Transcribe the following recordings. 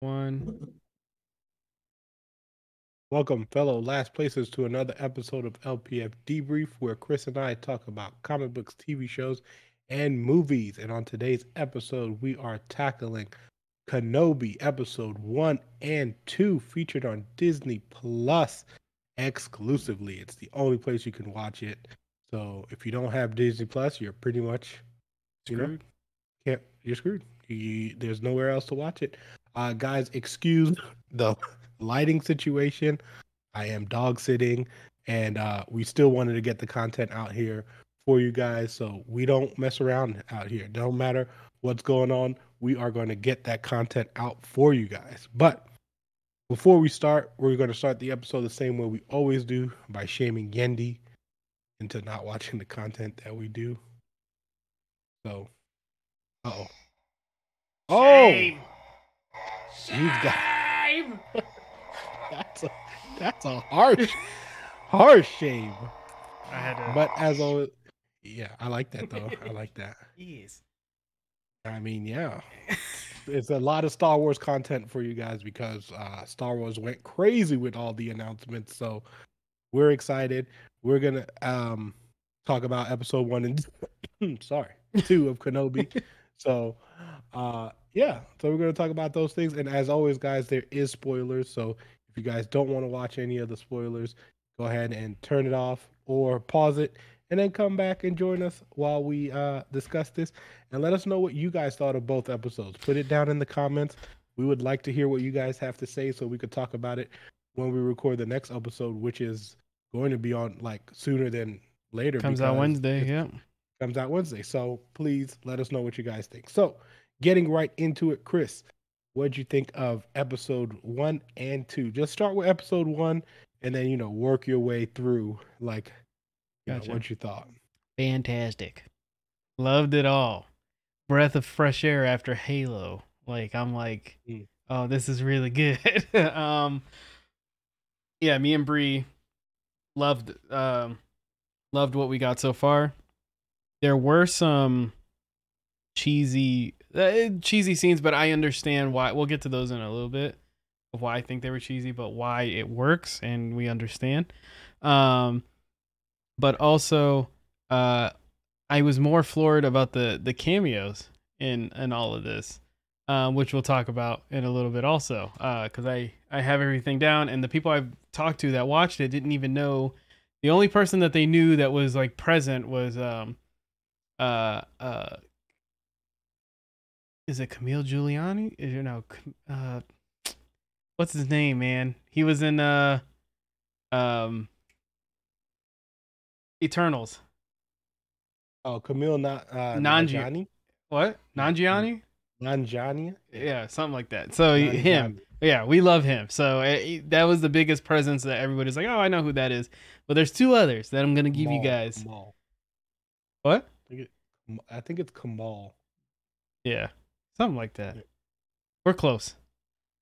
One. Welcome, fellow last places, to another episode of LPF Debrief, where Chris and I talk about comic books, TV shows, and movies. And on today's episode, we are tackling Kenobi episode one and two, featured on Disney Plus exclusively. It's the only place you can watch it. So if you don't have Disney Plus, you're pretty much you know can't you're screwed. You, there's nowhere else to watch it. Uh, guys, excuse the lighting situation. I am dog sitting, and uh, we still wanted to get the content out here for you guys. So we don't mess around out here. Don't matter what's going on. We are going to get that content out for you guys. But before we start, we're going to start the episode the same way we always do by shaming Yendi into not watching the content that we do. So, oh. Oh. You've got- that's a that's a harsh, harsh shame. I had to. But as always, yeah, I like that though. I like that. Yes. I mean, yeah, it's a lot of Star Wars content for you guys because uh, Star Wars went crazy with all the announcements. So we're excited. We're gonna um, talk about episode one and sorry, two of Kenobi. so uh, yeah, so we're gonna talk about those things. And as always, guys, there is spoilers. So if you guys don't want to watch any of the spoilers, go ahead and turn it off or pause it and then come back and join us while we uh, discuss this and let us know what you guys thought of both episodes. Put it down in the comments. We would like to hear what you guys have to say so we could talk about it when we record the next episode, which is going to be on like sooner than later. Comes out Wednesday. Yeah. Comes out Wednesday. So please let us know what you guys think. So getting right into it, Chris, what'd you think of episode one and two? Just start with episode one and then, you know, work your way through like you know, what you thought. Fantastic. Loved it all. Breath of fresh air after Halo. Like I'm like, Mm. oh, this is really good. um, yeah, me and Bree loved um loved what we got so far. There were some cheesy uh, cheesy scenes, but I understand why. We'll get to those in a little bit of why I think they were cheesy, but why it works and we understand. Um, but also, uh, I was more floored about the the cameos in in all of this, um, which we'll talk about in a little bit also, because I I have everything down, and the people I've talked to that watched it didn't even know. The only person that they knew that was like present was um, uh uh. Is it Camille Giuliani? Is you know, uh, what's his name, man? He was in uh, um, Eternals. Oh, Camille not uh Nanji- Nanjiani? What? Nanjiani? Nanjiani? Yeah, something like that. So y- him, yeah, we love him. So uh, he- that was the biggest presence that everybody's like, oh, I know who that is. But there's two others that I'm gonna give you guys. Kamal. What? I think it's Kamal. Yeah, something like that. We're close.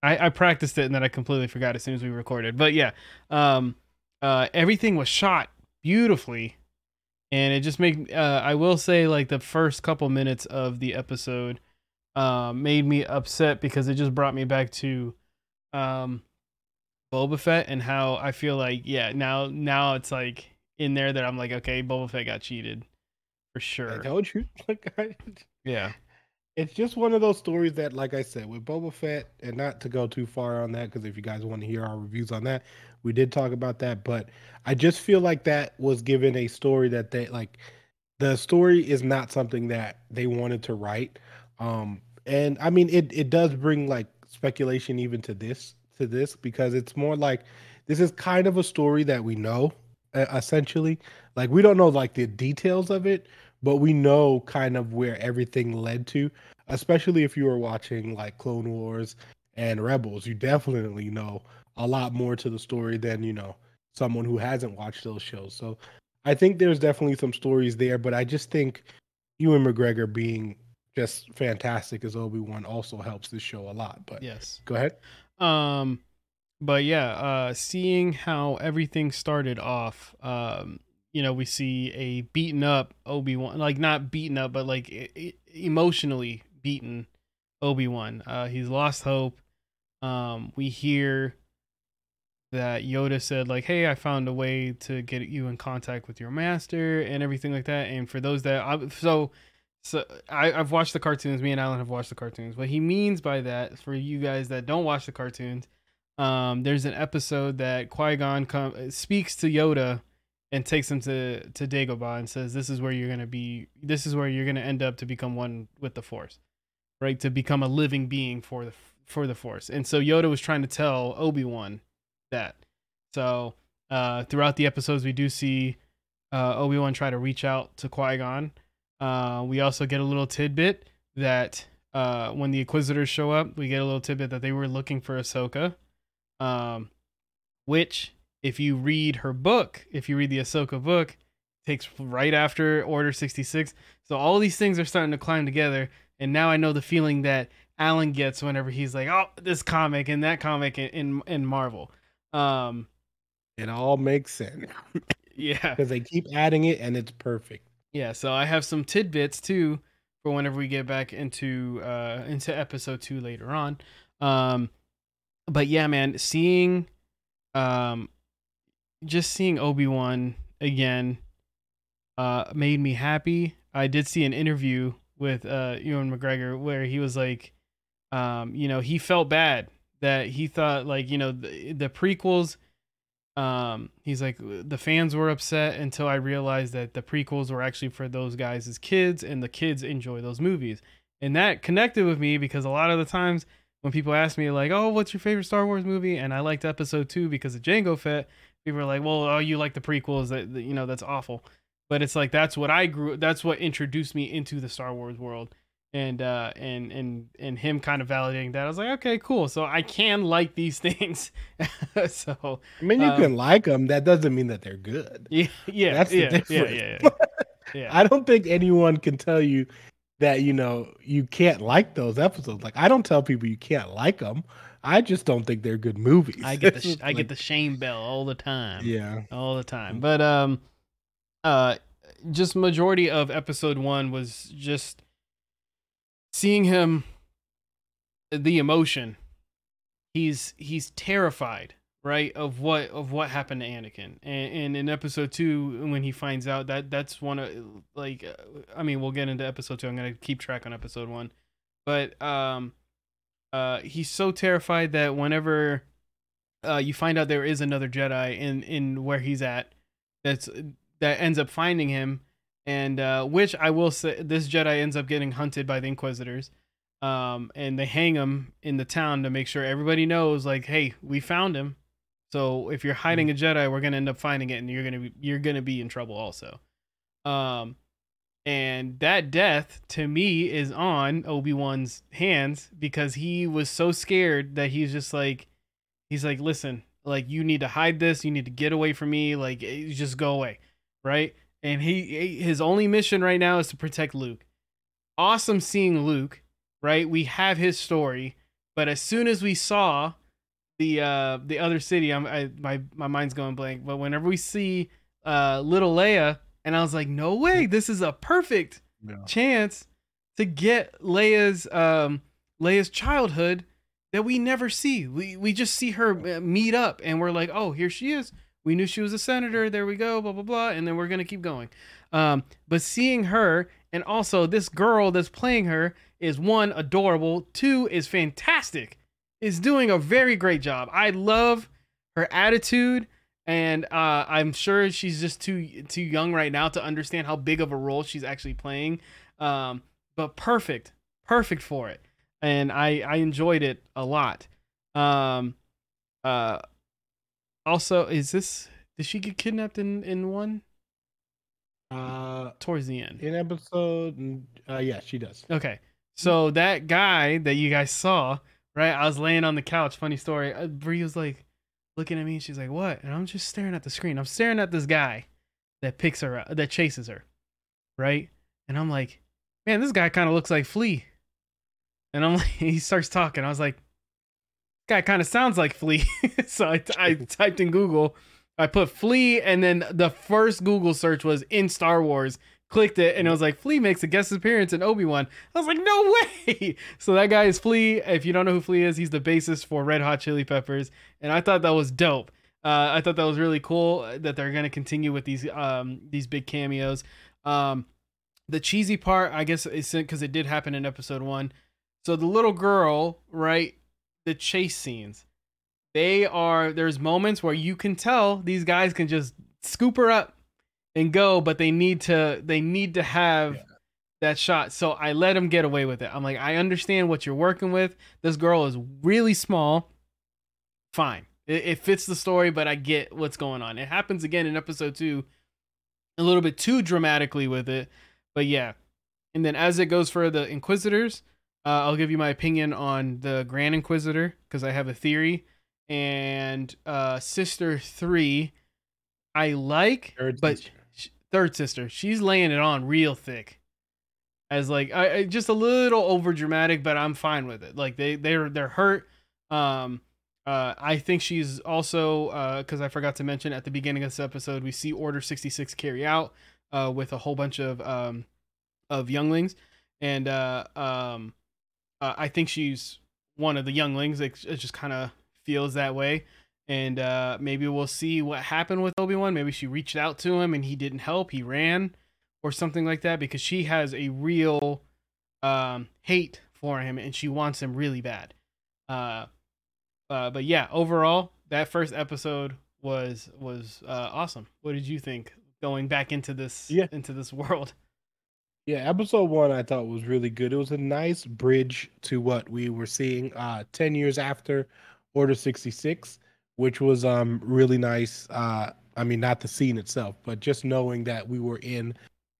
I I practiced it and then I completely forgot as soon as we recorded. But yeah, um, uh, everything was shot beautifully, and it just made. Uh, I will say, like the first couple minutes of the episode, uh, made me upset because it just brought me back to, um, Boba Fett and how I feel like yeah now now it's like in there that I'm like okay Boba Fett got cheated for sure. I told you. Like, I- yeah it's just one of those stories that, like I said, with Boba Fett, and not to go too far on that, because if you guys want to hear our reviews on that, we did talk about that. But I just feel like that was given a story that they like. The story is not something that they wanted to write, um, and I mean, it it does bring like speculation even to this to this because it's more like this is kind of a story that we know essentially. Like we don't know like the details of it, but we know kind of where everything led to especially if you were watching like clone wars and rebels. You definitely know a lot more to the story than you know someone who hasn't watched those shows. So i think there's definitely some stories there but i just think ewan mcgregor being just fantastic as obi-wan also helps this show a lot but yes. go ahead. Um, but yeah, uh, seeing how everything started off, um, you know, we see a beaten up Obi Wan, like not beaten up, but like emotionally beaten Obi Wan. Uh, he's lost hope. um, we hear that Yoda said like, "Hey, I found a way to get you in contact with your master and everything like that." And for those that I, so so I, I've watched the cartoons. Me and Alain have watched the cartoons. What he means by that, for you guys that don't watch the cartoons, um, there's an episode that Qui Gon com- speaks to Yoda and takes him to to Dagobah and says, "This is where you're gonna be. This is where you're gonna end up to become one with the Force, right? To become a living being for the for the Force." And so Yoda was trying to tell Obi Wan that. So uh, throughout the episodes, we do see uh, Obi Wan try to reach out to Qui Gon. Uh, we also get a little tidbit that uh, when the Inquisitors show up, we get a little tidbit that they were looking for Ahsoka, um, which, if you read her book, if you read the Ahsoka book, takes right after Order 66. So all these things are starting to climb together. And now I know the feeling that Alain gets whenever he's like, oh, this comic and that comic in, in, in Marvel. Um, it all makes sense. yeah. Because they keep adding it and it's perfect. Yeah, so I have some tidbits too for whenever we get back into uh into episode 2 later on. Um but yeah, man, seeing um just seeing Obi-Wan again uh made me happy. I did see an interview with uh Ewan McGregor where he was like um you know, he felt bad that he thought like, you know, the, the prequels um he's like the fans were upset until i realized that the prequels were actually for those guys as kids and the kids enjoy those movies and that connected with me because a lot of the times when people ask me like oh what's your favorite star wars movie and i liked episode two because of jango fett people are like well oh you like the prequels that, that you know that's awful. But it's like that's what i grew that's what introduced me into the star wars world. And uh and and and him kind of validating that i was like okay cool. So i can like these things. So i mean you um, can like them that doesn't mean that they're good. Yeah yeah that's the yeah, difference yeah, yeah, yeah. i don't think anyone can tell you that you know you can't like those episodes. Like i don't tell people you can't like them i just don't think they're good movies. I get the sh- i get the shame bell all the time. yeah. All the time. But um uh just majority of episode one was just seeing him the emotion. He's he's terrified right of what of what happened to Anakin. And, and in episode 2 when he finds out that that's one of like uh, I mean we'll get into episode 2 I'm going to keep track on episode 1 but um uh he's so terrified that whenever uh you find out there is another Jedi in in where he's at that's that ends up finding him and uh, which I will say, this Jedi ends up getting hunted by the Inquisitors, um, and they hang him in the town to make sure everybody knows, like, hey, we found him. So if you're hiding a Jedi, we're gonna end up finding it, and you're gonna be you're gonna be in trouble also. Um, and that death to me is on Obi Wan's hands because he was so scared that he's just like, he's like, listen, like you need to hide this, you need to get away from me, like eh, just go away, right? and he his only mission right now is to protect Luke. Awesome seeing Luke, right? We have his story, but as soon as we saw the uh the other city, I'm I, my my mind's going blank. But whenever we see uh little Leia, and I was like, no way, this is a perfect yeah. chance to get Leia's um Leia's childhood that we never see. We we just see her uh, meet up, and we're like, oh, here she is we knew she was a senator. There we go, blah blah blah, and then we're gonna keep going. Um, but seeing her and also this girl that's playing her is one adorable, two is fantastic, is doing a very great job. I love her attitude, and uh, I'm sure she's just too too young right now to understand how big of a role she's actually playing. Um, but perfect, perfect for it, and I I enjoyed it a lot. Um, uh, also, is this did she get kidnapped in in one? Uh, towards the end in episode, uh, yeah, she does. Okay, so that guy that you guys saw, right? I was laying on the couch. Funny story. Uh, Brie was like looking at me. She's like, "What?" And I'm just staring at the screen. I'm staring at this guy that picks her up, that chases her, right? And I'm like, "Man, this guy kind of looks like Flea." And I'm like, he starts talking. I was like, guy kind of sounds like Flea. so I, I typed in Google, I put Flea, and then the first Google search was in Star Wars clicked it and it was like Flea makes a guest appearance in Obi Wan. I was like, no way. So that guy is Flea. If you don't know who Flea is, he's the bassist for Red Hot Chili Peppers, and I thought that was dope. Uh, I thought that was really cool that they're gonna continue with these um these big cameos. Um, the cheesy part, I guess, is because it did happen in episode one. So the little girl, right? The chase scenes, they are. There's moments where you can tell these guys can just scoop her up and go, but they need to. They need to have. Yeah. That shot, so I let him get away with it. I'm like, I understand what you're working with. This girl is really small. Fine, it, it fits the story, but I get what's going on. It happens again in episode two, a little bit too dramatically with it but yeah, and then as it goes for the Inquisitors, uh, I'll give you my opinion on the Grand Inquisitor because I have a theory. And uh, Sister Three, I like, third but sister. Third sister, she's laying it on real thick. As like, I, I just a little over dramatic, but I'm fine with it. Like they they're they're hurt. Um, uh, I think she's also because uh, I forgot to mention at the beginning of this episode, we see Order 66 carry out uh, with a whole bunch of um, of younglings, and uh, um, uh, I think she's one of the younglings. It, it just kind of feels that way, and uh, maybe we'll see what happened with Obi Wan. Maybe she reached out to him and he didn't help. He ran or something like that because she has a real um, hate for him and she wants him really bad. Uh, uh, but yeah, overall, that first episode was was uh, awesome. What did you think going back into this yeah. into this world. Yeah, episode one I thought was really good. It was a nice bridge to what we were seeing uh, ten years after Order sixty six, which was um really nice. Uh, I mean, not the scene itself, but just knowing that we were in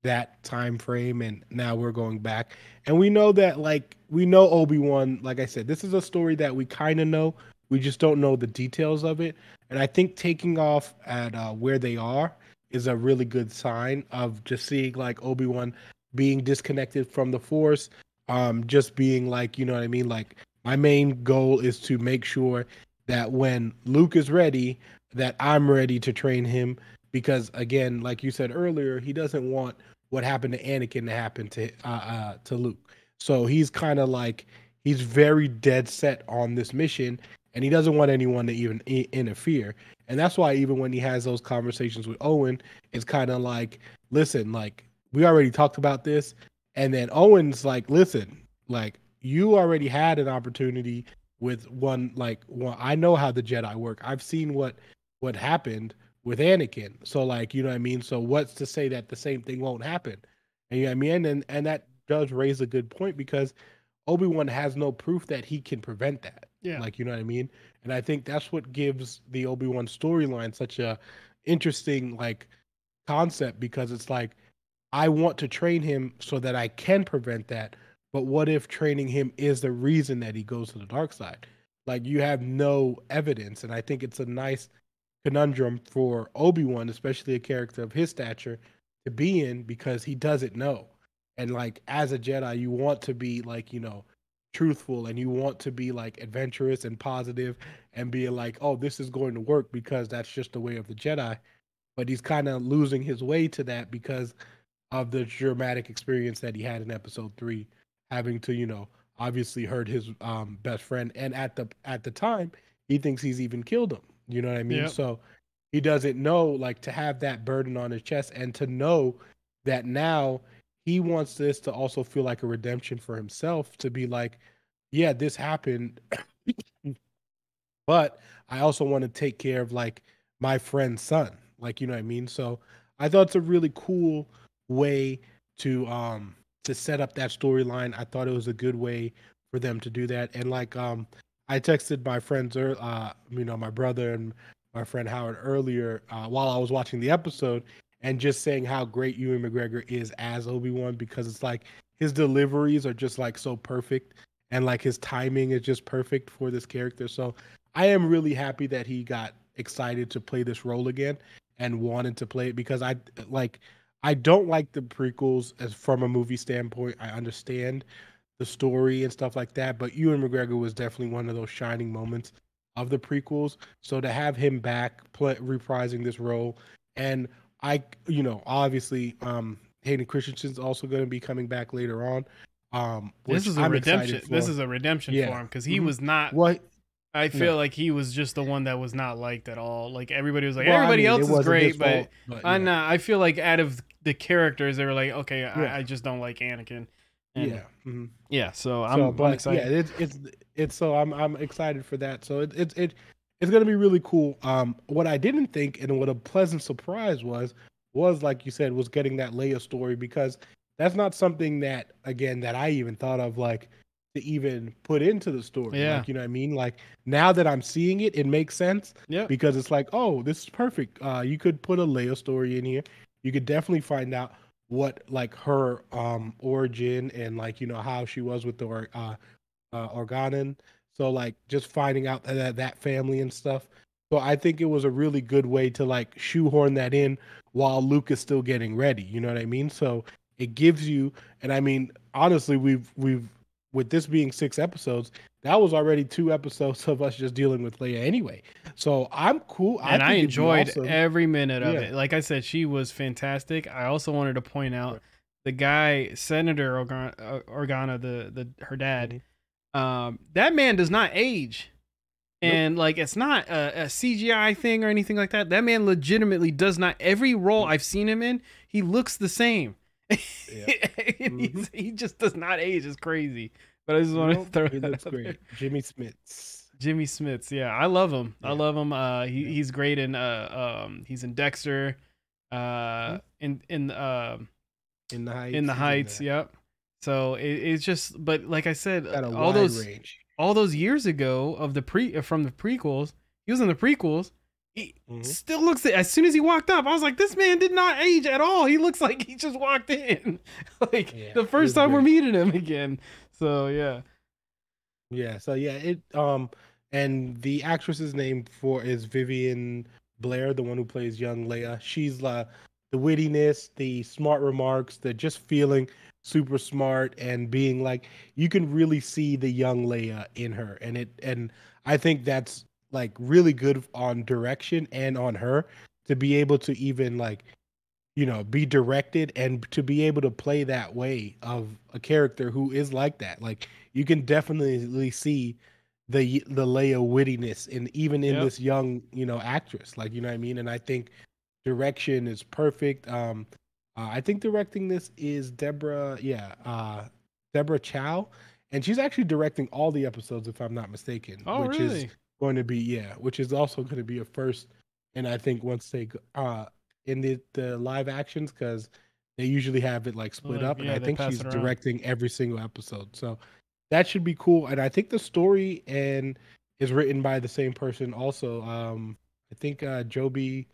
that time frame and now we're going back and we know that like we know obi-wan like i said this is a story that we kind of know we just don't know the details of it and i think taking off at uh, where they are is a really good sign of just seeing like Obi Wan being disconnected from the Force, um, just being like, you know what I mean? Like my main goal is to make sure that when Luke is ready, that I'm ready to train him because again, like you said earlier, he doesn't want what happened to Anakin to happen to uh, uh to Luke. So he's kind of like he's very dead set on this mission and he doesn't want anyone to even I- interfere. And that's why even when he has those conversations with Owen, it's kind of like, listen, like we already talked about this, and then Owen's like, listen, like you already had an opportunity with one like well, I know how the Jedi work. I've seen what what happened with Anakin. So like, you know what I mean? So what's to say that the same thing won't happen? And you know what I mean? And and that does raise a good point because Obi-Wan has no proof that he can prevent that. Yeah. Like, you know what I mean? And I think that's what gives the Obi-Wan storyline such a interesting like concept because it's like I want to train him so that I can prevent that. But what if training him is the reason that he goes to the dark side? Like you have no evidence. And I think it's a nice conundrum for Obi-Wan, especially a character of his stature, to be in because he doesn't know. And like as a Jedi, you want to be like, you know, truthful and you want to be like adventurous and positive and be like, oh, this is going to work because that's just the way of the Jedi. But he's kind of losing his way to that because of the dramatic experience that he had in episode three, having to, you know, obviously hurt his um, best friend. And at the at the time, he thinks he's even killed him. You know what I mean? Yep. So he doesn't know like to have that burden on his chest and to know that now he wants this to also feel like a redemption for himself to be like, yeah, this happened, but I also want to take care of like my friend's son. Like, you know what I mean? So I thought it's a really cool way to um to set up that storyline. I thought it was a good way for them to do that. And like um I texted my friends uh you know, my brother and my friend Howard earlier uh, while I was watching the episode and just saying how great Ewan McGregor is as Obi Wan because it's like his deliveries are just like so perfect and like his timing is just perfect for this character. So I am really happy that he got excited to play this role again and wanted to play it because I like I don't like the prequels as from a movie standpoint. I understand the story and stuff like that, but Ewan McGregor was definitely one of those shining moments of the prequels. So to have him back play, reprising this role and I, you know, obviously, um, Hayden Christensen's also going to be coming back later on. Um, this is a I'm redemption. This is a redemption yeah. for him because he mm-hmm. was not. What I feel no. like he was just the one that was not liked at all. Like everybody was like, well, everybody I mean, else is great, but, fault, but yeah. Not. I feel like out of the characters, they were like, okay, yeah. I, I, just don't like Anakin. And yeah, mm-hmm. yeah. So I'm, so, but, I'm excited. Yeah, it's it's it's so I'm I'm excited for that. So it, it's it it's gonna be really cool. Um, what I didn't think and what a pleasant surprise was was like you said was getting that Leia story because that's not something that again that I even thought of like to even put into the story. Yeah. Like, you know what I mean? Like now that I'm seeing it, it makes sense. Yeah. Because it's like, oh, this is perfect. Uh, you could put a Leia story in here. You could definitely find out what like her um origin and like you know how she was with the uh, uh Organon. So like just finding out that that family and stuff. So I think it was a really good way to like shoehorn that in while Luke is still getting ready. You know what I mean? So it gives you, and I mean honestly, we've we've with this being six episodes, that was already two episodes of us just dealing with Leia anyway. So I'm cool. And I, I enjoyed awesome. every minute of yeah. it. Like I said, she was fantastic. I also wanted to point out the guy, Senator Organa, uh, Organa the the her dad. Mm-hmm. Um, that man does not age. And nope. like it's not a, a, CGI thing or anything like that. That man legitimately does not. Every role I've seen him in, he looks the same. Yeah. mm-hmm. he just does not age. It's crazy. But I just want nope, to throw that looks great. There. Jimmy Smits. Jimmy Smits. Yeah, I love him. Yeah. I love him. Uh, he, yeah. he's great in uh, um, he's in Dexter. Uh, mm-hmm. in in uh, in the heights. In the heights. Yep. So it, it's just, but like I said, all those range. all those years ago of the pre from the prequels, he was in the prequels he mm-hmm. still looks as soon as he walked up, I was like, this man did not age at all. He looks like he just walked in. like yeah, the first time great. we're meeting him again. So yeah. Yeah, so yeah, it um and the actress's name for is Vivien Blair, the one who plays young Leia. She's uh, the wittiness, the smart remarks, the just feeling super smart and being like you can really see the young Leia in her. And it and I think that's like really good on direction and on her to be able to even like you know be directed and to be able to play that way of a character who is like that like you can definitely see the the Leia wittiness and even in yep. this young you know actress like you know what I mean and I think direction is perfect um uh, I think directing this is Deborah yeah uh Deborah Chow and she's actually directing all the episodes if I'm not mistaken oh, which really? is going to be yeah, which is also going to be a first. And I think once they uh in the the live actions because they usually have it like split up, yeah, and I think she's directing every single episode. So that should be cool. And I think the story and is written by the same person also. Um, I think uh, Joby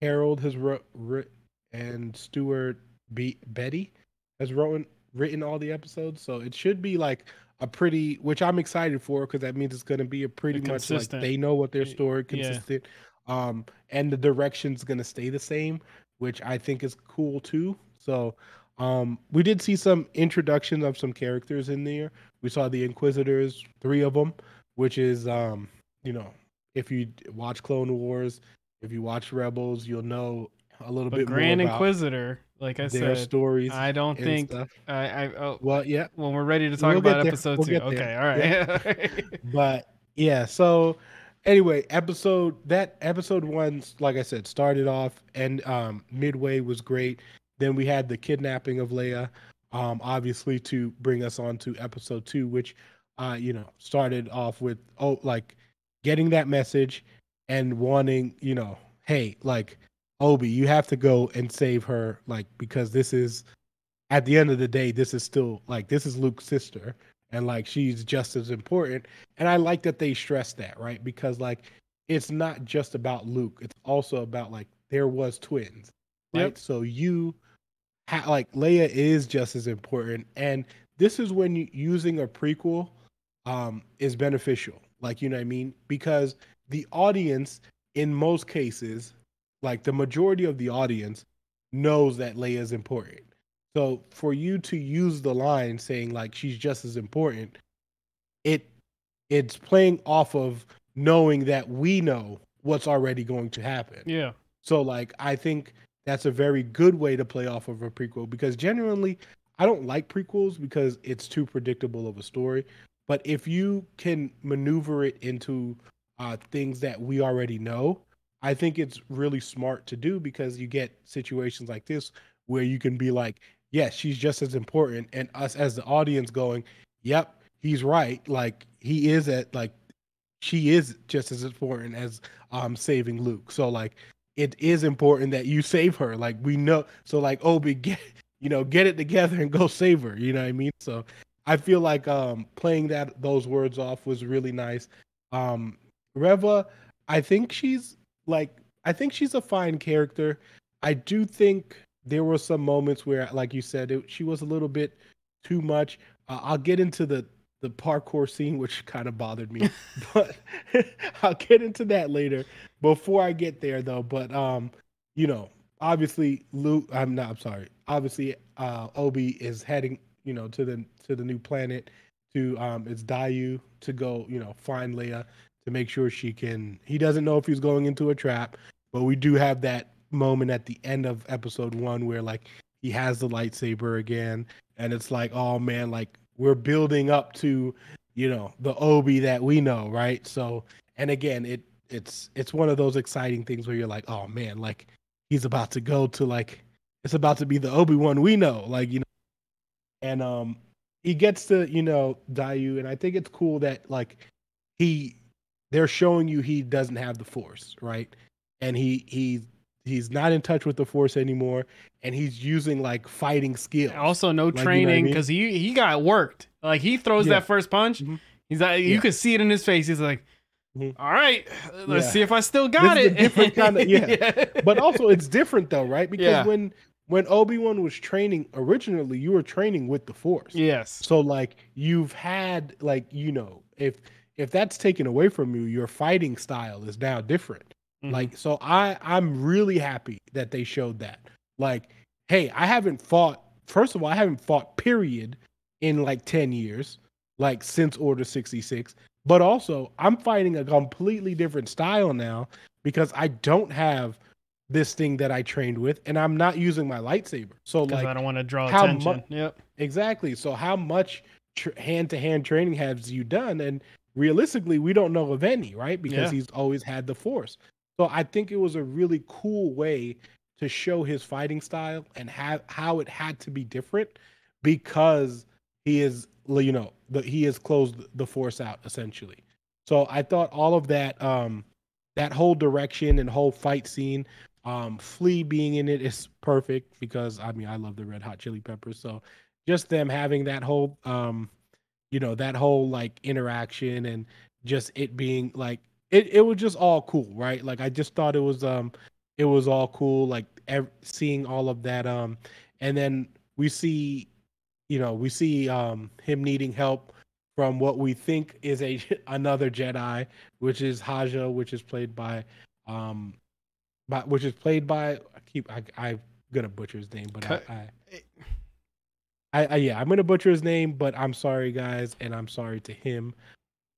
Harold has wrote, writ, and Stuart B- Beattie has written written all the episodes. So it should be like a pretty, which I'm excited for because that means it's going to be a pretty much like they know what their story consistent, yeah. Um, and the direction's going to stay the same, which I think is cool too. So, um, we did see some introduction of some characters in there. We saw the Inquisitors, three of them, which is, um, you know, if you watch Clone Wars, if you watch Rebels, you'll know a little but bit Grand Inquisitor like I their said, stories. I don't think stuff. I, I oh, well, yeah. When we're ready to talk we'll about episode we'll two, okay, all right. Yeah. but yeah, so anyway, episode that episode one, like I said, started off and um, midway was great. Then we had the kidnapping of Leia, um, obviously to bring us on to episode two, which uh, you know started off with oh like getting that message and wanting you know hey like Obi, you have to go and save her, like because this is at the end of the day, this is still like this is Luke's sister, and like she's just as important. And I like that they stress that, right? Because like it's not just about Luke; it's also about like there was twins, right? Yep. So you ha- like Leia is just as important, and this is when you, using a prequel um is beneficial. Like you know what I mean? Because the audience in most cases like the majority of the audience knows that Leia is important. So for you to use the line saying like she's just as important, it it's playing off of knowing that we know what's already going to happen. Yeah. So like I think that's a very good way to play off of a prequel because genuinely I don't like prequels because it's too predictable of a story. But if you can maneuver it into uh, things that we already know, I think it's really smart to do because you get situations like this where you can be like, yes, she's just as important, and us as the audience going, yep, he's right. Like he is at like she is just as important as um saving Luke. So like it is important that you save her. Like we know so like Obi get you know, get it together and go save her. You know what I mean? So I feel like um playing that those words off was really nice. Um Reva, I think she's like I think she's a fine character. I do think there were some moments where, like you said, it, she was a little bit too much. Uh, I'll get into the the parkour scene, which kind of bothered me, but I'll get into that later. Before I get there, though, but um, you know, obviously Luke. I'm not. I'm sorry. Obviously, uh, Obi is heading, you know, to the to the new planet. To um, it's Daiyu to go, you know, find Leia to make sure she can. He doesn't know if he's going into a trap, but we do have that moment at the end of episode one where like he has the lightsaber again, and it's like, oh man, like we're building up to, you know, the Obi that we know, right? So, and again, it it's it's one of those exciting things where you're like, oh man, like he's about to go to like it's about to be the Obi Wan we know, like you know, and um he gets to you know Daiyu, and I think it's cool that like he they're showing you he doesn't have the Force, right? And he he he's not in touch with the Force anymore, and he's using like fighting skills. Also, no like, training because you know I mean? he he got worked. Like he throws yeah. that first punch, mm-hmm. he's like you yeah. could see it in his face. He's like. Mm-hmm. All right, let's yeah. see if I still got this it. different kind of yeah. yeah. but also it's different though, right? Because when when Obi Wan was training originally, you were training with the Force. Yes. So like you've had like you know if if that's taken away from you, your fighting style is now different. Mm-hmm. Like so I I'm really happy that they showed that. Like, hey, I haven't fought first of all, I haven't fought period in like 10 years, like since Order 66. But also, I'm fighting a completely different style now because I don't have this thing that I trained with, and I'm not using my lightsaber. So like, I don't want to draw attention. Mu- yep. Exactly. So how much hand to hand training has you done? And realistically, we don't know of any, right? Because yeah. he's always had the force. So I think it was a really cool way to show his fighting style and have how it had to be different because he is you know the, he has closed the force out essentially. So I thought all of that um that whole direction and whole fight scene um Flea being in it is perfect because I mean I love the red hot chili peppers so just them having that whole um you know that whole like interaction and just it being like it, it was just all cool right? Like i just thought it was um it was all cool like ev- seeing all of that um and then we see you know we see um him needing help from what we think is a another jedi which is haja which is played by um by which is played by i keep i i'm gonna butcher his name but I, I I, I, yeah, I'm gonna butcher his name, but I'm sorry, guys, and I'm sorry to him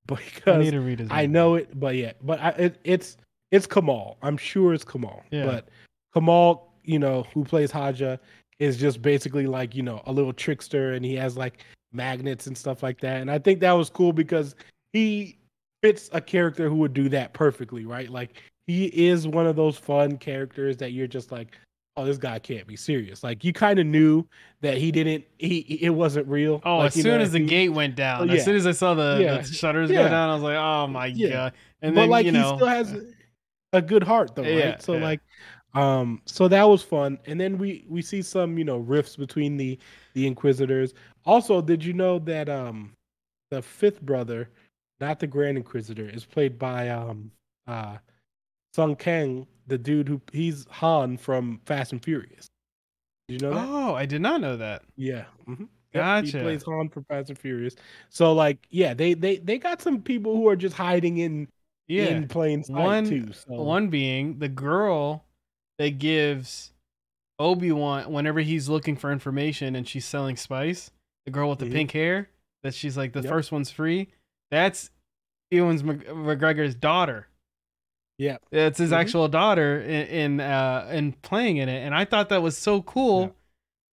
because I need to read his. I know it, but yeah, but I, it, it's it's Kamal. I'm sure it's Kamal. Yeah. But Kamal, you know, who plays Haja, is just basically like you know a little trickster, and he has like magnets and stuff like that. And I think that was cool because he fits a character who would do that perfectly, right? Like he is one of those fun characters that you're just like, oh, this guy can't be serious. Like you kind of knew that he didn't. He it wasn't real. Oh, like, as soon know, as the he, gate went down, yeah. as soon as I saw the, yeah. the shutters yeah. go down, I was like, oh my god. And but then like you know, he still has a good heart though, right? so like, um, so that was fun. And then we we see some you know rifts between the the Inquisitors. Also, did you know that um the fifth brother, not the Grand Inquisitor, is played by um uh Sung Kang, the dude who he's Han from Fast and Furious. Did you know that? Oh, I did not know that. Yeah. Mm-hmm. Gotcha. Yep, he plays Han from Fast and Furious. So like, yeah, they they they got some people who are just hiding in yeah. in plain sight one, too. So. One being the girl that gives Obi Wan whenever he's looking for information and she's selling spice. The girl with the mm-hmm. pink hair that she's like the yep. first one's free. That's Ewan's McGregor's daughter. Yeah. It's his Mhm. actual daughter in in, uh, in playing in it, and I thought that was so cool Yeah.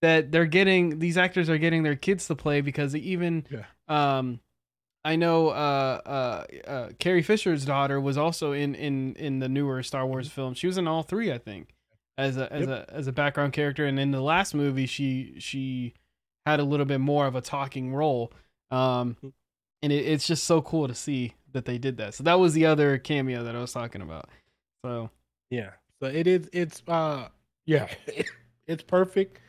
that they're getting these actors are getting their kids to play because even Yeah. um, I know uh, uh, uh, Carrie Fisher's daughter was also in in in the newer Star Wars film. She was in all three, I think, as a as a as a background character, and in the last movie, she she had a little bit more of a talking role. Um, Mhm. and it, it's just so cool to see that they did that. So that was the other cameo that I was talking about. So Yeah. So it is it's uh yeah, it's perfect.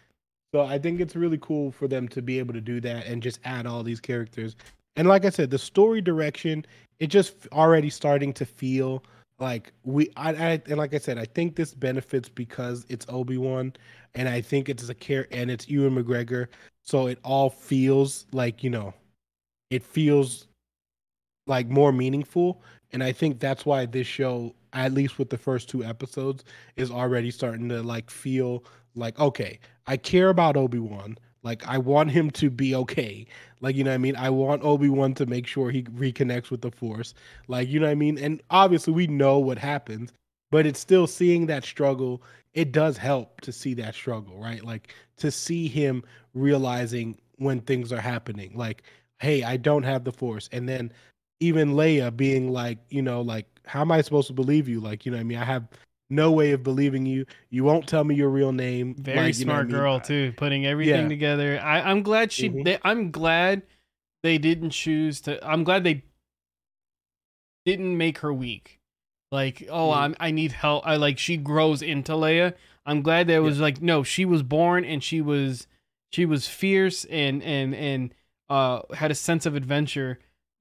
So I think it's really cool for them to be able to do that and just add all these characters. And like I said, the story direction, it just already starting to feel like we I, I and like I said, I think this benefits because it's Obi-Wan and I think it's a care and it's Ewan McGregor. So it all feels like, you know, it feels like more meaningful and i think that's why this show at least with the first two episodes is already starting to like feel like okay i care about obi-wan. Like i want him to be okay. Like you know what i mean? I want obi-wan to make sure he reconnects with the force. Like you know what i mean? And obviously we know what happens but it's still seeing that struggle it does help to see that struggle right? Like to see him realizing when things are happening. Like hey i don't have the force. And then even Leia being like, you know, like, how am I supposed to believe you? Like, you know, what I mean, I have no way of believing you. You won't tell me your real name. very like, you know what I smart mean? girl too, putting everything Yeah. together. I, I'm glad she. Mhm. They, I'm glad they didn't choose to. I'm glad they didn't make her weak. Like, oh, Mhm. I'm. I need help. I like. She grows into Leia. I'm glad that it was like no. She was born and she was she was fierce and and and uh had a sense of adventure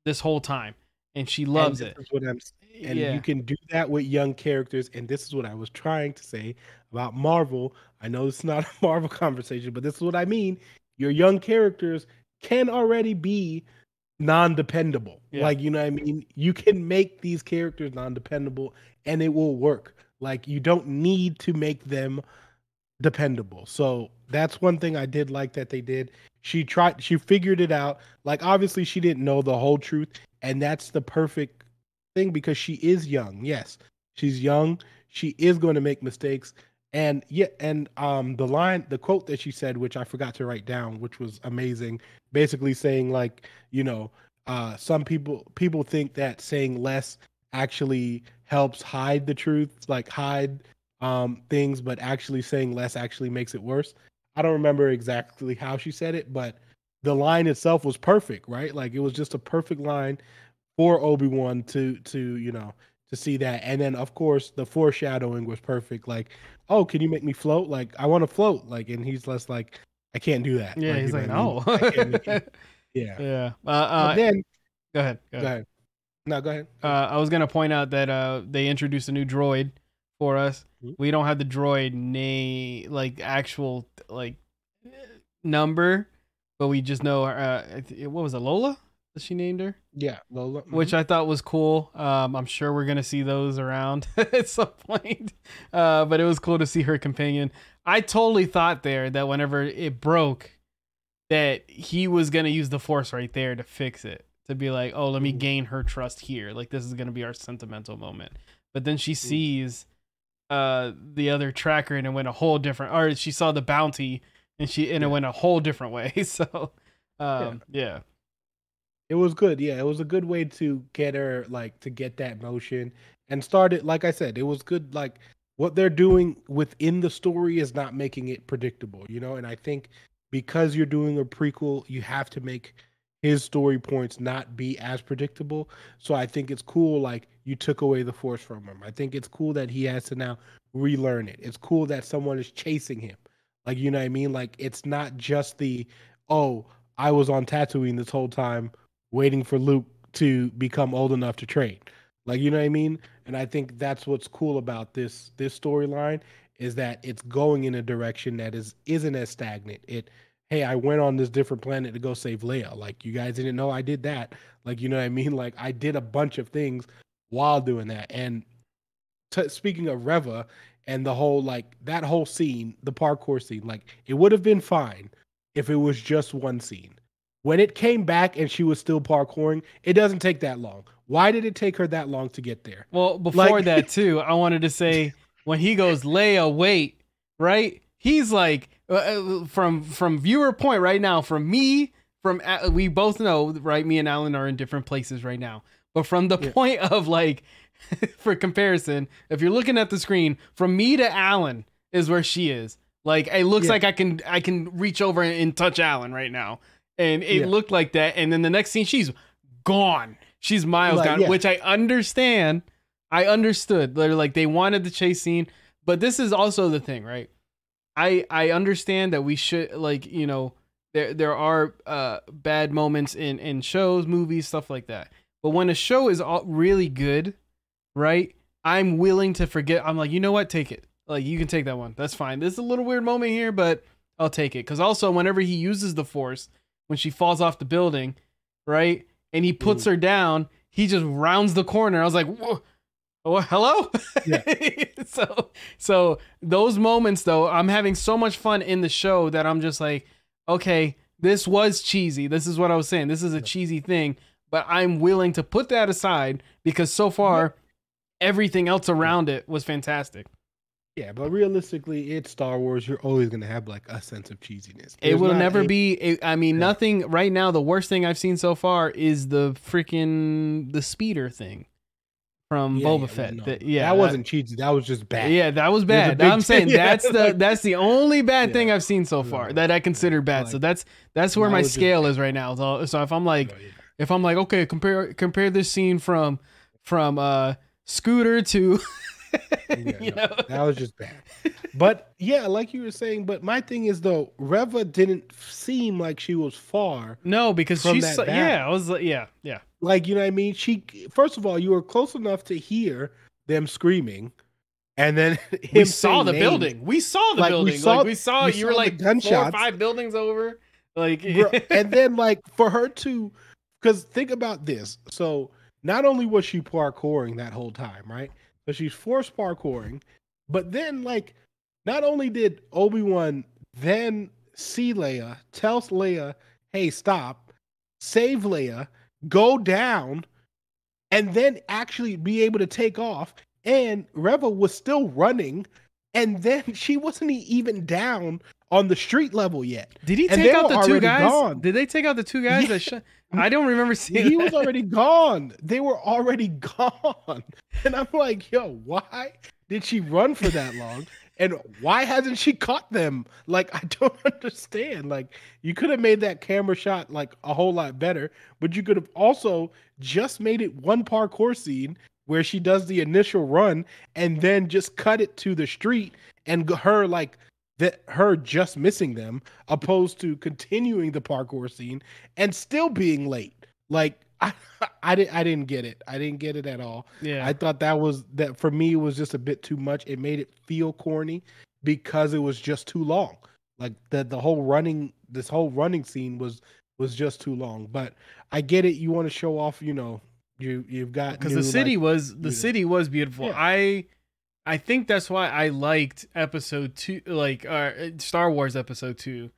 this whole time, and she loves this it. is what I'm s- and yeah. you can do that with young characters. And this is what I was trying to say about Marvel. I know it's not a Marvel conversation, but this is what I mean. Your young characters can already be non-dependable. Yeah. Like, you know what I mean? You can make these characters non-dependable and it will work. Like you don't need to make them dependable. So that's one thing I did like that they did. She tried she figured it out. Like obviously she didn't know the whole truth and that's the perfect thing because she is young. Yes. She's young. She is going to make mistakes. And yeah, and um the line the quote that she said which I forgot to write down which was amazing, basically saying like, you know, uh some people people think that saying less actually helps hide the truth, like hide um things but actually saying less actually makes it worse. I don't remember exactly how she said it, but the line itself was perfect, right? Like it was just a perfect line for Obi-Wan to to, you know, to see that. And then of course the foreshadowing was perfect. Like, oh, can you make me float? Like I want to float. Like and he's less like, I can't do that. yeah, you he's like, what I mean? no. I can't make it- yeah. yeah. Uh, uh, then go ahead. Go go ahead. ahead. No, go ahead. Uh, I was gonna point out that uh, they introduced a new droid for us. Mhm. We don't have the droid name, like actual like number, but we just know. Uh, what was it, Lola? That she named her, yeah, Lola. which I thought was cool. Um, I'm sure we're gonna see those around at some point. Uh, but it was cool to see her companion. I totally thought there that whenever it broke, that he was gonna use the force right there to fix it. To be like, oh, let me Mhm. gain her trust here. Like this is gonna be our sentimental moment. But then she Mhm. sees uh the other tracker and it went a whole different or she saw the bounty and she and it went a whole different way. So um yeah. It was good. Yeah, it was a good way to get her like to get that motion and started. Like I said, it was good. Like what they're doing within the story is not making it predictable, you know. And I think because you're doing a prequel, you have to make his story points not be as predictable. So I think it's cool. Like you took away the force from him. I think it's cool that he has to now relearn it. It's cool that someone is chasing him. Like you know what I mean? Like it's not just the oh I was on Tatooine this whole time waiting for Luke to become old enough to train. Like you know what I mean? And I think that's what's cool about this this storyline is that it's going in a direction that is isn't as stagnant. It hey, I went on this different planet to go save Leia. Like you guys didn't know I did that. Like you know what I mean? Like I did a bunch of things while doing that. And t- speaking of Reva and the whole like that whole scene, the parkour scene, like it would have been fine if it was just one scene. When it came back and she was still parkouring, it doesn't take that long. Why did it take her that long to get there? Well, before Like- that too, I wanted to say when he goes, Leia, wait, right? He's like, from from viewer point right now, from me, from uh, we both know, right? Me and Alain are in different places right now, but from the Yeah. point of like, for comparison, if you're looking at the screen, from me to Alain is where she is. Like, it looks Yeah. like I can I can reach over and, touch Alain right now, and it Yeah. looked like that. And then the next scene, she's gone. She's miles Like, gone, which I understand. I understood. They're like they wanted the chase scene, but this is also the thing, right? I I understand that we should like you know there there are uh bad moments in in shows, movies, stuff like that. But when a show is all really good, right? I'm willing to forget. I'm like, you know what? Take it. Like you can take that one. That's fine. This is a little weird moment here, but I'll take it. Because also, whenever he uses the force, when she falls off the building, right, and he puts her down, he just rounds the corner. I was like, whoa. Oh, hello. Yeah. so, so those moments though, I'm having so much fun in the show that I'm just like, okay, this was cheesy. This is what I was saying. This is a cheesy thing, but I'm willing to put that aside because so far, everything else around it was fantastic. Yeah, but realistically, it's Star Wars. You're always gonna have like a sense of cheesiness. It will never a- be. It, I mean, Yeah. nothing right now. The worst thing I've seen so far is the freaking the speeder thing from Yeah, Boba yeah, Fett. no, That- yeah, that wasn't cheesy. That was just bad. Yeah, that was bad. big I'm saying that's the that's the only bad thing I've seen so far Yeah. that I consider bad. so that's that's where my was scale is right now. So, so if I'm like yeah. if I'm like okay, compare compare this scene from from uh Scooter to Yeah, you no, know that was just bad. But yeah, like you were saying, but my thing is though, Reva didn't seem like she was far. no because From she's so- yeah I was like yeah yeah Like, you know what I mean? She first of all, you were close enough to hear them screaming, and then we saw the names. building we saw the Like, we building saw- like we saw we you were saw like four or gunshots. five buildings over like Bro, and then like for her to because think about this so not only was she parkouring that whole time right but she's forced parkouring. But then like not only did obi-wan then see leia tells leia hey stop. Save leia. Go down and then actually be able to take off. And reva was still running and then she wasn't even down on the street level yet did he take out the two guys gone. did they take out the two guys Yeah. that shot I don't remember seeing he was already gone. They were already gone. And I'm like, yo, why did she run for that long? And why hasn't she caught them? Like, I don't understand. Like, you could have made that camera shot like a whole lot better, but you could have also just made it one parkour scene where she does the initial run and then just cut it to the street and her like that her just missing them opposed to continuing the parkour scene and still being late. Like I, I didn't I didn't get it. I didn't get it at all. yeah I thought that was that for me it was just a bit too much. It made it feel corny because it was just too long. Like the the whole running this whole running scene was was just too long. But I get it. You want to show off, you know, you you've got because the city like- was the city was beautiful. Yeah. I I think that's why I liked episode two, like uh, Star Wars episode two,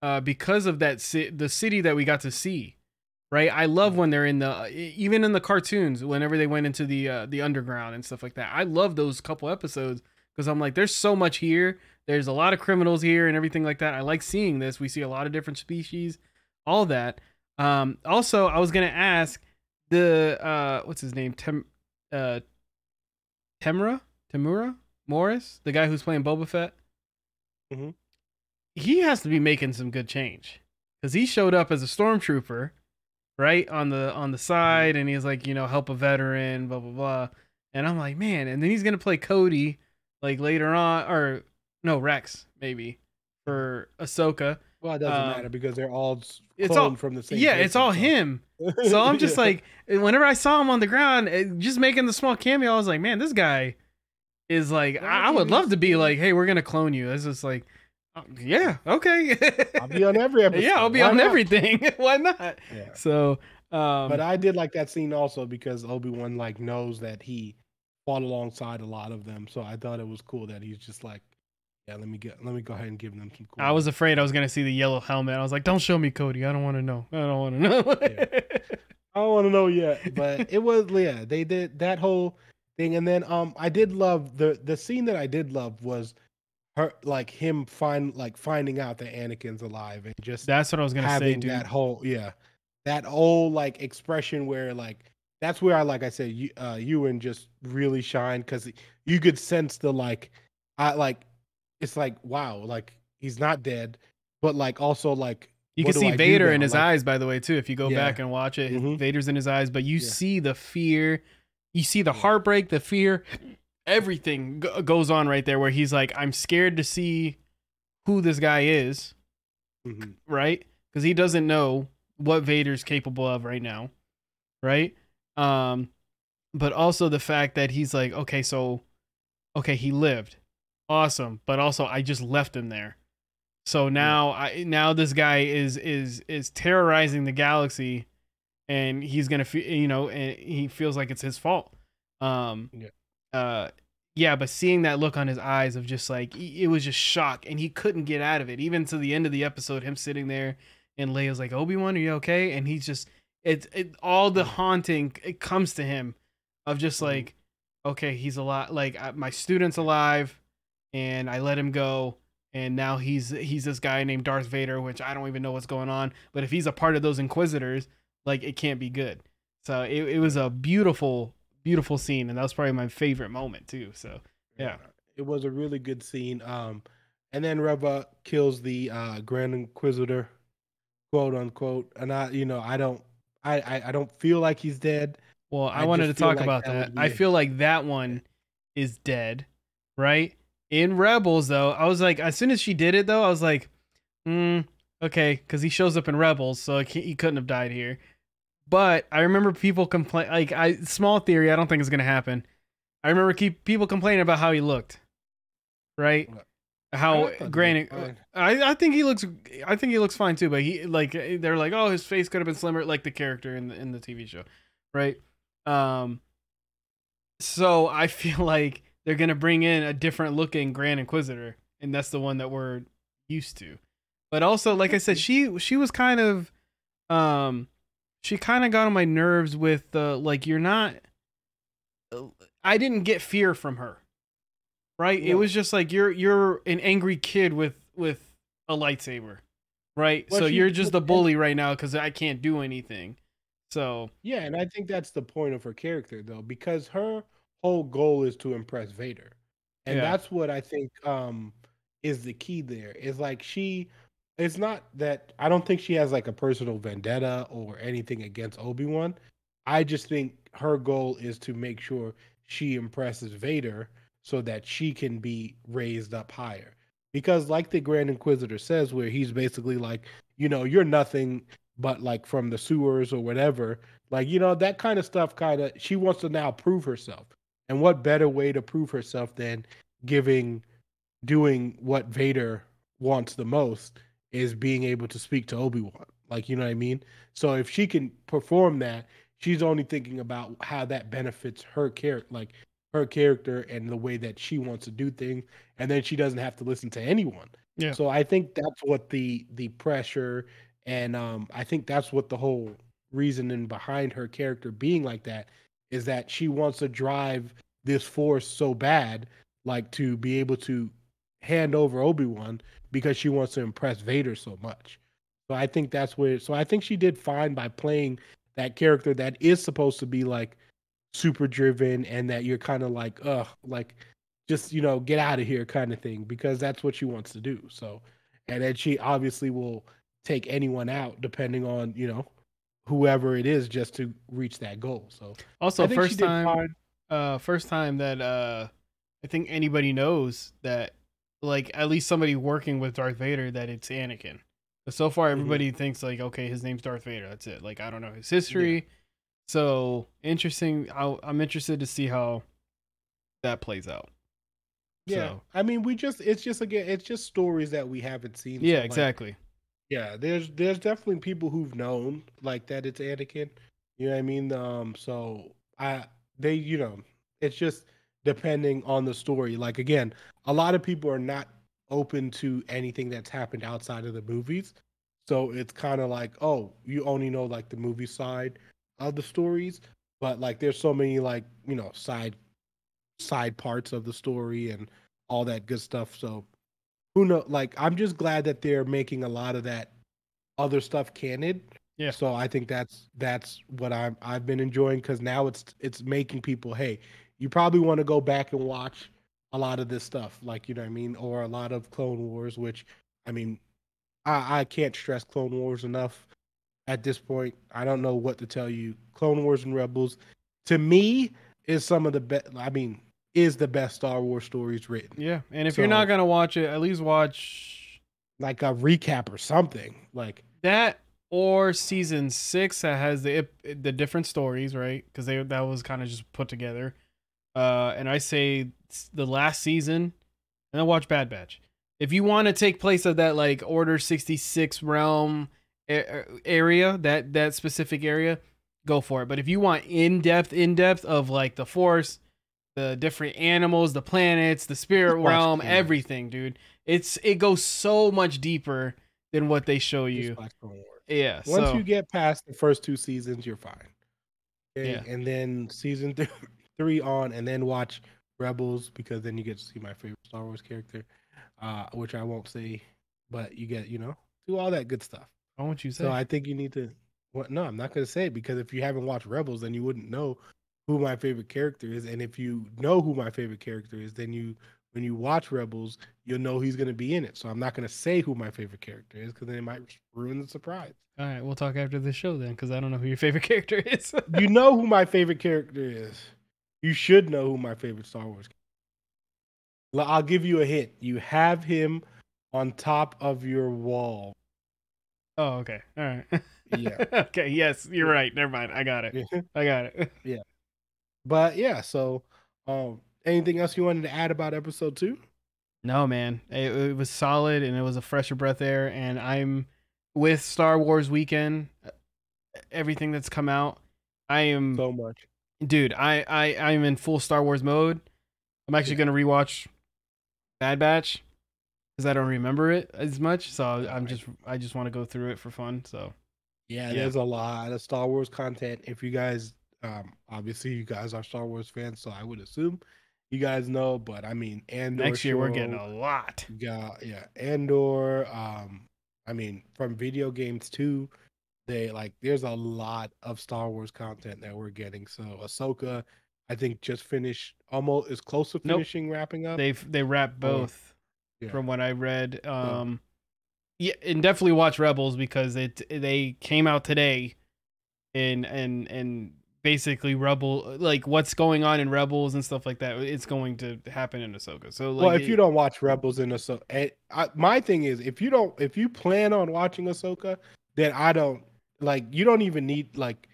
uh, because of that ci- the city that we got to see. Right, I love when they're in the even in the cartoons. Whenever they went into the uh, the underground and stuff like that, I love those couple episodes because I'm like, there's so much here. There's a lot of criminals here and everything like that. I like seeing this. We see a lot of different species, all that. Um, also, I was gonna ask the uh, what's his name, Tem, uh, Temuera, Temuera Morris, the guy who's playing Boba Fett. Mhm. He has to be making some good change because he showed up as a stormtrooper, right on the on the side, and he's like, you know, help a veteran, blah blah blah. And I'm like, man, and then he's gonna play Cody like later on, or no Rex maybe for Ahsoka. Well, it doesn't um, matter because they're all it's all- from the same. Yeah, it's all so- him. So I'm just Yeah. like, whenever I saw him on the ground, eh, just making the small cameo, I was like, man, this guy is like, I, I would love to be like, hey, we're gonna clone you. It's just like, oh, yeah, okay. I'll be on every episode. yeah, I'll be Why on not? everything. Why not? Yeah. So, um, But I did like that scene also because Obi Wan like knows that he fought alongside a lot of them, so I thought it was cool that he's just like, yeah, let me get, let me go ahead and give them some. Cool I was afraid I was gonna see the yellow helmet. I was like, don't show me Cody. I don't want to know. I don't want to know. I don't want to know yet, but it was yeah. They did that whole thing, and then um, I did love the the scene that I did love was her like him find like finding out that Anakin's alive and just That's what I was gonna say, dude. that whole yeah, that whole like expression where like that's where I like I said you uh Ewan just really shined because you could sense the like I like it's like wow like he's not dead, but like also like You can see I Vader in his Like, eyes, by the way, too. If you go Yeah. back and watch it, Mhm. Vader's in his eyes, but you Yeah. see the fear, you see the heartbreak, the fear, everything go- goes on right there. Where he's like, "I'm scared to see who this guy is," mhm. right? Because he doesn't know what Vader's capable of right now, right? Um, but also the fact that he's like, okay, so, okay, he lived, awesome, but also I just left him there. So now I now this guy is is is terrorizing the galaxy, and he's gonna feel you know and he feels like it's his fault. Um, Yeah. uh, yeah, but seeing that look on his eyes of just like it was just shock, and he couldn't get out of it. Even to the end of the episode, him sitting there, and Leia's like, "Obi Wan, are you okay?" And he's just it's it all the haunting it comes to him of just Mhm. like, okay, he's alive. Like I, my student's alive, and I let him go, and now he's he's this guy named Darth Vader, which I don't even know what's going on. But if he's a part of those Inquisitors, like it can't be good. So it, it was a beautiful, beautiful scene, and that was probably my favorite moment too. So Yeah. it was a really good scene. Um, and then Reva kills the uh, Grand Inquisitor, quote unquote. And I, you know, I don't, I, I, I don't feel like he's dead. Well, I, I wanted to talk like about that that. I feel like that one is dead, right? In Rebels, though, I was like, as soon as she did it, though, I was like, mm, okay, because he shows up in Rebels, so he he couldn't have died here. But I remember people complain, like, I small theory, I don't think it's gonna happen. I remember keep people complaining about how he looked, right? How I granted. I, I think he looks I think he looks fine too, but he like they're like, oh, his face could have been slimmer, like the character in the in the TV show, right? Um, so I feel like they're gonna bring in a different looking Grand Inquisitor, and that's the one that we're used to. But also, like I said, she she was kind of, um, she kind of got on my nerves with the like you're not. I didn't get fear from her, right? It was just like you're you're an angry kid with with a lightsaber, right? Well, so she- you're just a bully right now because I can't do anything. So Yeah, and I think that's the point of her character though, because her whole goal is to impress Vader. And Yeah. that's what I think um is the key there. Is like she it's not that I don't think she has like a personal vendetta or anything against Obi-Wan. I just think her goal is to make sure she impresses Vader so that she can be raised up higher. Because like the Grand Inquisitor says where he's basically like, you know, you're nothing but like from the sewers or whatever. Like, you know, that kind of stuff kind of she wants to now prove herself. And what better way to prove herself than giving doing what Vader wants the most is being able to speak to Obi-Wan. Like, you know what I mean? So if she can perform that, she's only thinking about how that benefits her character, like her character and the way that she wants to do things, and then she doesn't have to listen to anyone. Yeah. So I think that's what the the pressure and um I think that's what the whole reasoning behind her character being like that is that she wants to drive this force so bad like to be able to hand over Obi-Wan because she wants to impress Vader so much. So I think that's where so I think she did fine by playing that character that is supposed to be like super driven and that you're kind of like ugh like just you know get out of here kind of thing because that's what she wants to do. So and then she obviously will take anyone out depending on, you know, whoever it is just to reach that goal. So also I first time uh first time that uh I think anybody knows that like at least somebody working with Darth Vader that it's Anakin. But so far Mm-hmm. everybody thinks like okay his name's Darth Vader that's it. Like I don't know his history. So interesting. I'll, I'm interested to see how that plays out. Yeah. So, I mean, we just it's just again it's just stories that we haven't seen. yeah, So, like, exactly. Yeah, there's there's definitely people who've known like that it's Anakin. You know what I mean? Um so I they you know, it's just depending on the story. Like again, a lot of people are not open to anything that's happened outside of the movies. So it's kind of like, oh, you only know like the movie side of the stories, but like there's so many like you know side side parts of the story and all that good stuff. So who know? Like I'm just glad that they're making a lot of that other stuff canon. Yeah. So I think that's that's what I'm I've been enjoying because now it's it's making people hey you probably want to go back and watch a lot of this stuff like you know what I mean or a lot of Clone Wars which I mean I I can't stress Clone Wars enough at this point. I don't know what to tell you. Clone Wars and Rebels to me is some of the best. I mean is the best Star Wars stories written. Yeah, and if you're not gonna watch it, at least watch Like a recap or something. Like that or season six that has the the different stories, right? Because they that was kind of just put together. Uh, and I say the last season, and then watch Bad Batch. If you want to take place of that like Order sixty six realm area, that that specific area, go for it. But if you want in depth, in depth of like the Force, the different animals, the planets, the spirit realm, everything, dude. It's it goes so much deeper than what they show you. Yeah. Once so, you get past the first two seasons, you're fine. Okay? Yeah. And then season th- three on, and then watch Rebels because then you get to see my favorite Star Wars character, uh, which I won't say, but you get, you know, do all that good stuff. why won't you say? So I think you need to. What? No, I'm not going to say it because if you haven't watched Rebels, then you wouldn't know who my favorite character is, and if you know who my favorite character is, then you. When you watch Rebels, you'll know he's going to be in it. So I'm not going to say who my favorite character is because then it might ruin the surprise. All right, we'll talk after the show then, because I don't know who your favorite character is. you know who my favorite character is. You should know who my favorite Star Wars. I'll give you a hint. You have him on top of your wall. oh, okay. All right. Yeah. okay. Yes, you're right. Never mind. I got it. I got it. But yeah, so um anything else you wanted to add about episode 2? No, man. It, it was solid, and it was a fresher breath air. And I'm with Star Wars weekend. uh, Everything that's come out, I am, So much. dude. I I I'm in full Star Wars mode. I'm actually Yeah. gonna rewatch Bad Batch because I don't remember it as much. So I'm just I just want to go through it for fun. So Yeah, Yeah. there's a lot of Star Wars content. If you guys um obviously you guys are Star Wars fans, so I would assume you guys know, but I mean Andor next year we're getting a lot. Yeah, yeah andor um i mean from video games too they like there's a lot of star wars content that we're getting so ahsoka i think just finished almost is close to Nope. finishing wrapping up They've they wrap Oh, both yeah. from what I read. Um, yeah, and definitely watch Rebels because it they came out today, and and and basically Rebel like what's going on in Rebels and stuff like that. It's going to happen in Ahsoka. So like, well if it- you don't watch rebels in ahsoka eh, I, my thing is if you don't if you plan on watching ahsoka then i don't like you don't even need like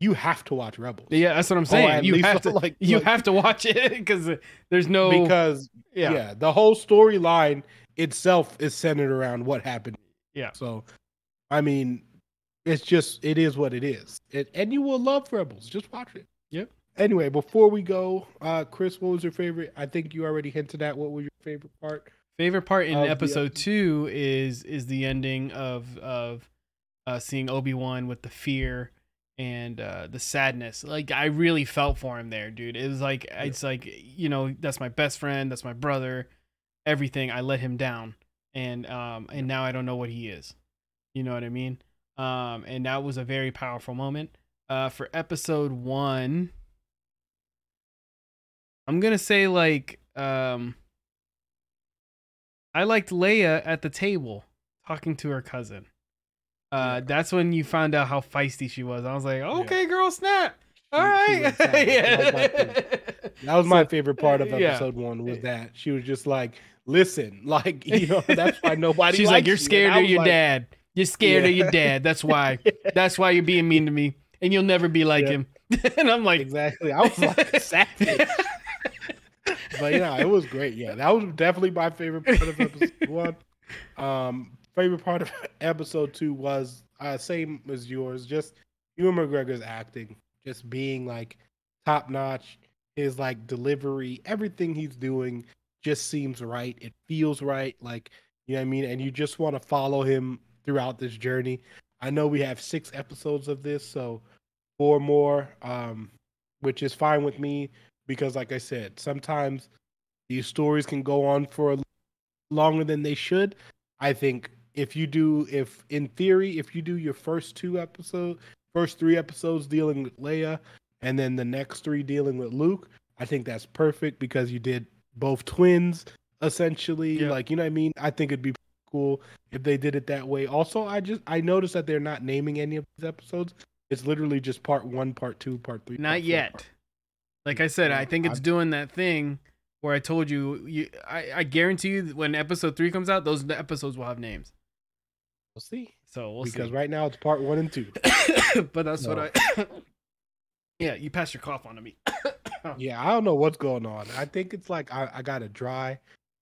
you have to watch rebels yeah, that's what I'm saying. you have to like- you like- have to watch it because there's no because yeah yeah. the whole storyline itself is centered around what happened Yeah. so i mean it's just it is what it is it, and you will love rebels just watch it Yep. anyway before we go uh chris what was your favorite i think you already hinted at what was your favorite part Favorite part in the episode episode. two is is the ending of of uh, seeing Obi Wan with the fear and uh, the sadness. Like I really felt for him there, dude. It was like it's like you know that's my best friend, that's my brother, everything. I let him down, and um and now I don't know what he is. You know what I mean? Um and that was a very powerful moment. Uh, for episode one, I'm gonna say like um. I liked Leia at the table talking to her cousin. Uh, Yeah. that's when you found out how feisty she was. I was like, okay, girl, snap. All She- she right. went savage. That was my favorite. that was my favorite part of yeah. episode one was that she was just like listen like you know that's why nobody She's like, you're scared of your like, dad. You're scared of your dad. That's why. That's why you're being mean to me, and you'll never be like Yeah. him. and I'm like, exactly i was like savage but yeah, it was great. Yeah, that was definitely my favorite part of episode one. Um, favorite part of episode two was uh, same as yours. Just Ewan McGregor's acting, just being like top notch. His like delivery, everything he's doing just seems right. It feels right. Like you know what I mean. And you just want to follow him throughout this journey. I know we have six episodes of this, so four more, um, which is fine with me because, like I said, sometimes these stories can go on for longer than they should. I think if you do, if in theory, if you do your first two episodes, first three episodes dealing with Leia, and then the next three dealing with Luke, I think that's perfect because you did both twins essentially. Yeah. Like, you know what I mean? I think it'd be cool if they did it that way. Also, I just I noticed that they're not naming any of these episodes. It's literally just part one, part two, part three. Not part four, yet. part- Like I said, I think it's doing that thing where I told you. You, I, I guarantee you, when episode three comes out, those episodes will have names. We'll see. So we'll see. because see. right now it's part one and two. but that's what I. yeah, you passed your cough on to me. Yeah, I don't know what's going on. I think it's like I, I got a dry,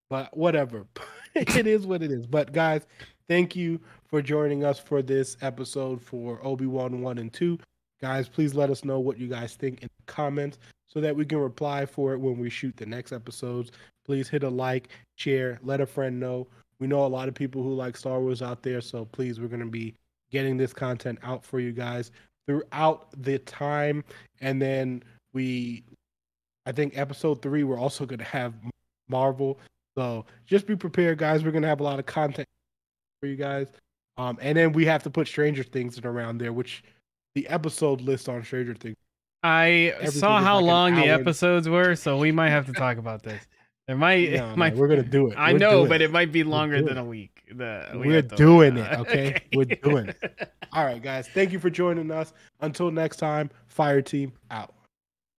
but whatever. it is what it is. But guys, thank you for joining us for this episode for Obi Wan one and two. Guys, please let us know what you guys think in the comments so that we can reply for it when we shoot the next episodes. Please hit a like, share, let a friend know. We know a lot of people who like Star Wars out there, so please, we're gonna be getting this content out for you guys throughout the time, and then we I think episode three, we're also going to have Marvel. So just be prepared, guys. We're going to have a lot of content for you guys. Um, and then we have to put Stranger Things in around there, which the episode list on Stranger Things. I Everything saw how like long the episodes were, so we might have to talk about this. It might. No, no, might we're going to do it. I We're know, but it. it might be longer than a week. The, we We're doing it, okay? We're doing it. All right, guys. Thank you for joining us. Until next time, Fire Team out.